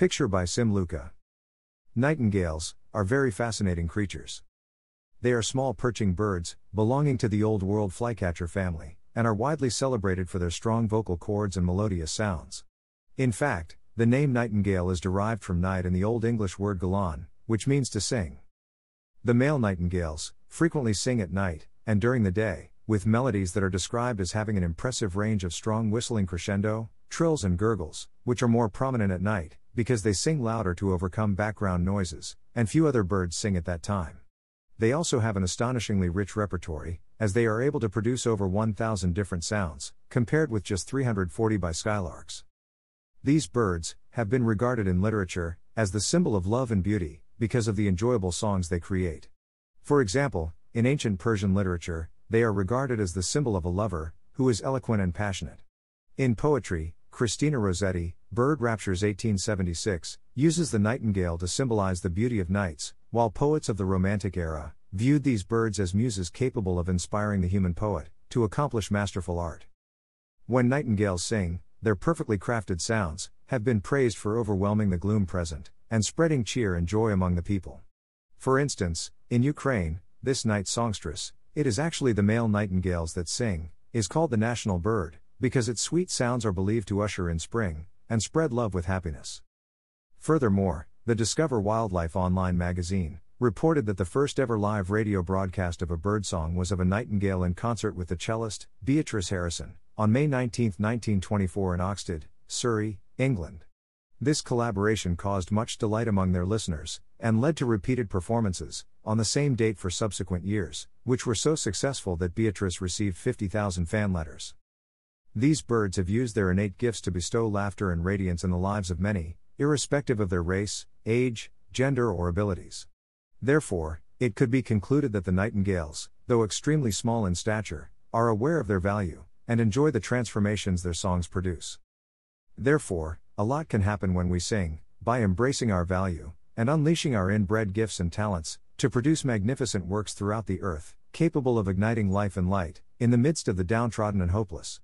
Picture by Sim Luca. Nightingales are very fascinating creatures. They are small perching birds, belonging to the Old World flycatcher family, and are widely celebrated for their strong vocal cords and melodious sounds. In fact, the name nightingale is derived from night and the Old English word galan, which means to sing. The male nightingales frequently sing at night and during the day, with melodies that are described as having an impressive range of strong whistling crescendo, trills, and gurgles, which are more prominent at night because they sing louder to overcome background noises, and few other birds sing at that time. They also have an astonishingly rich repertory, as they are able to produce over 1,000 different sounds, compared with just 340 by skylarks. These birds have been regarded in literature as the symbol of love and beauty because of the enjoyable songs they create. For example, in ancient Persian literature, they are regarded as the symbol of a lover who is eloquent and passionate. In poetry, Christina Rossetti, Bird Raptures 1876, uses the nightingale to symbolize the beauty of nights, while poets of the Romantic era viewed these birds as muses capable of inspiring the human poet to accomplish masterful art. When nightingales sing, their perfectly crafted sounds have been praised for overwhelming the gloom present and spreading cheer and joy among the people. For instance, in Ukraine, this night songstress, it is actually the male nightingales that sing, is called the national bird, because its sweet sounds are believed to usher in spring and spread love with happiness. Furthermore, the Discover Wildlife Online magazine reported that the first ever live radio broadcast of a birdsong was of a nightingale in concert with the cellist, Beatrice Harrison, on May 19, 1924 in Oxted, Surrey, England. This collaboration caused much delight among their listeners, and led to repeated performances, on the same date for subsequent years, which were so successful that Beatrice received 50,000 fan letters. These birds have used their innate gifts to bestow laughter and radiance in the lives of many, irrespective of their race, age, gender, or abilities. Therefore, it could be concluded that the nightingales, though extremely small in stature, are aware of their value, and enjoy the transformations their songs produce. Therefore, a lot can happen when we sing, by embracing our value, and unleashing our inbred gifts and talents, to produce magnificent works throughout the earth, capable of igniting life and light, in the midst of the downtrodden and hopeless.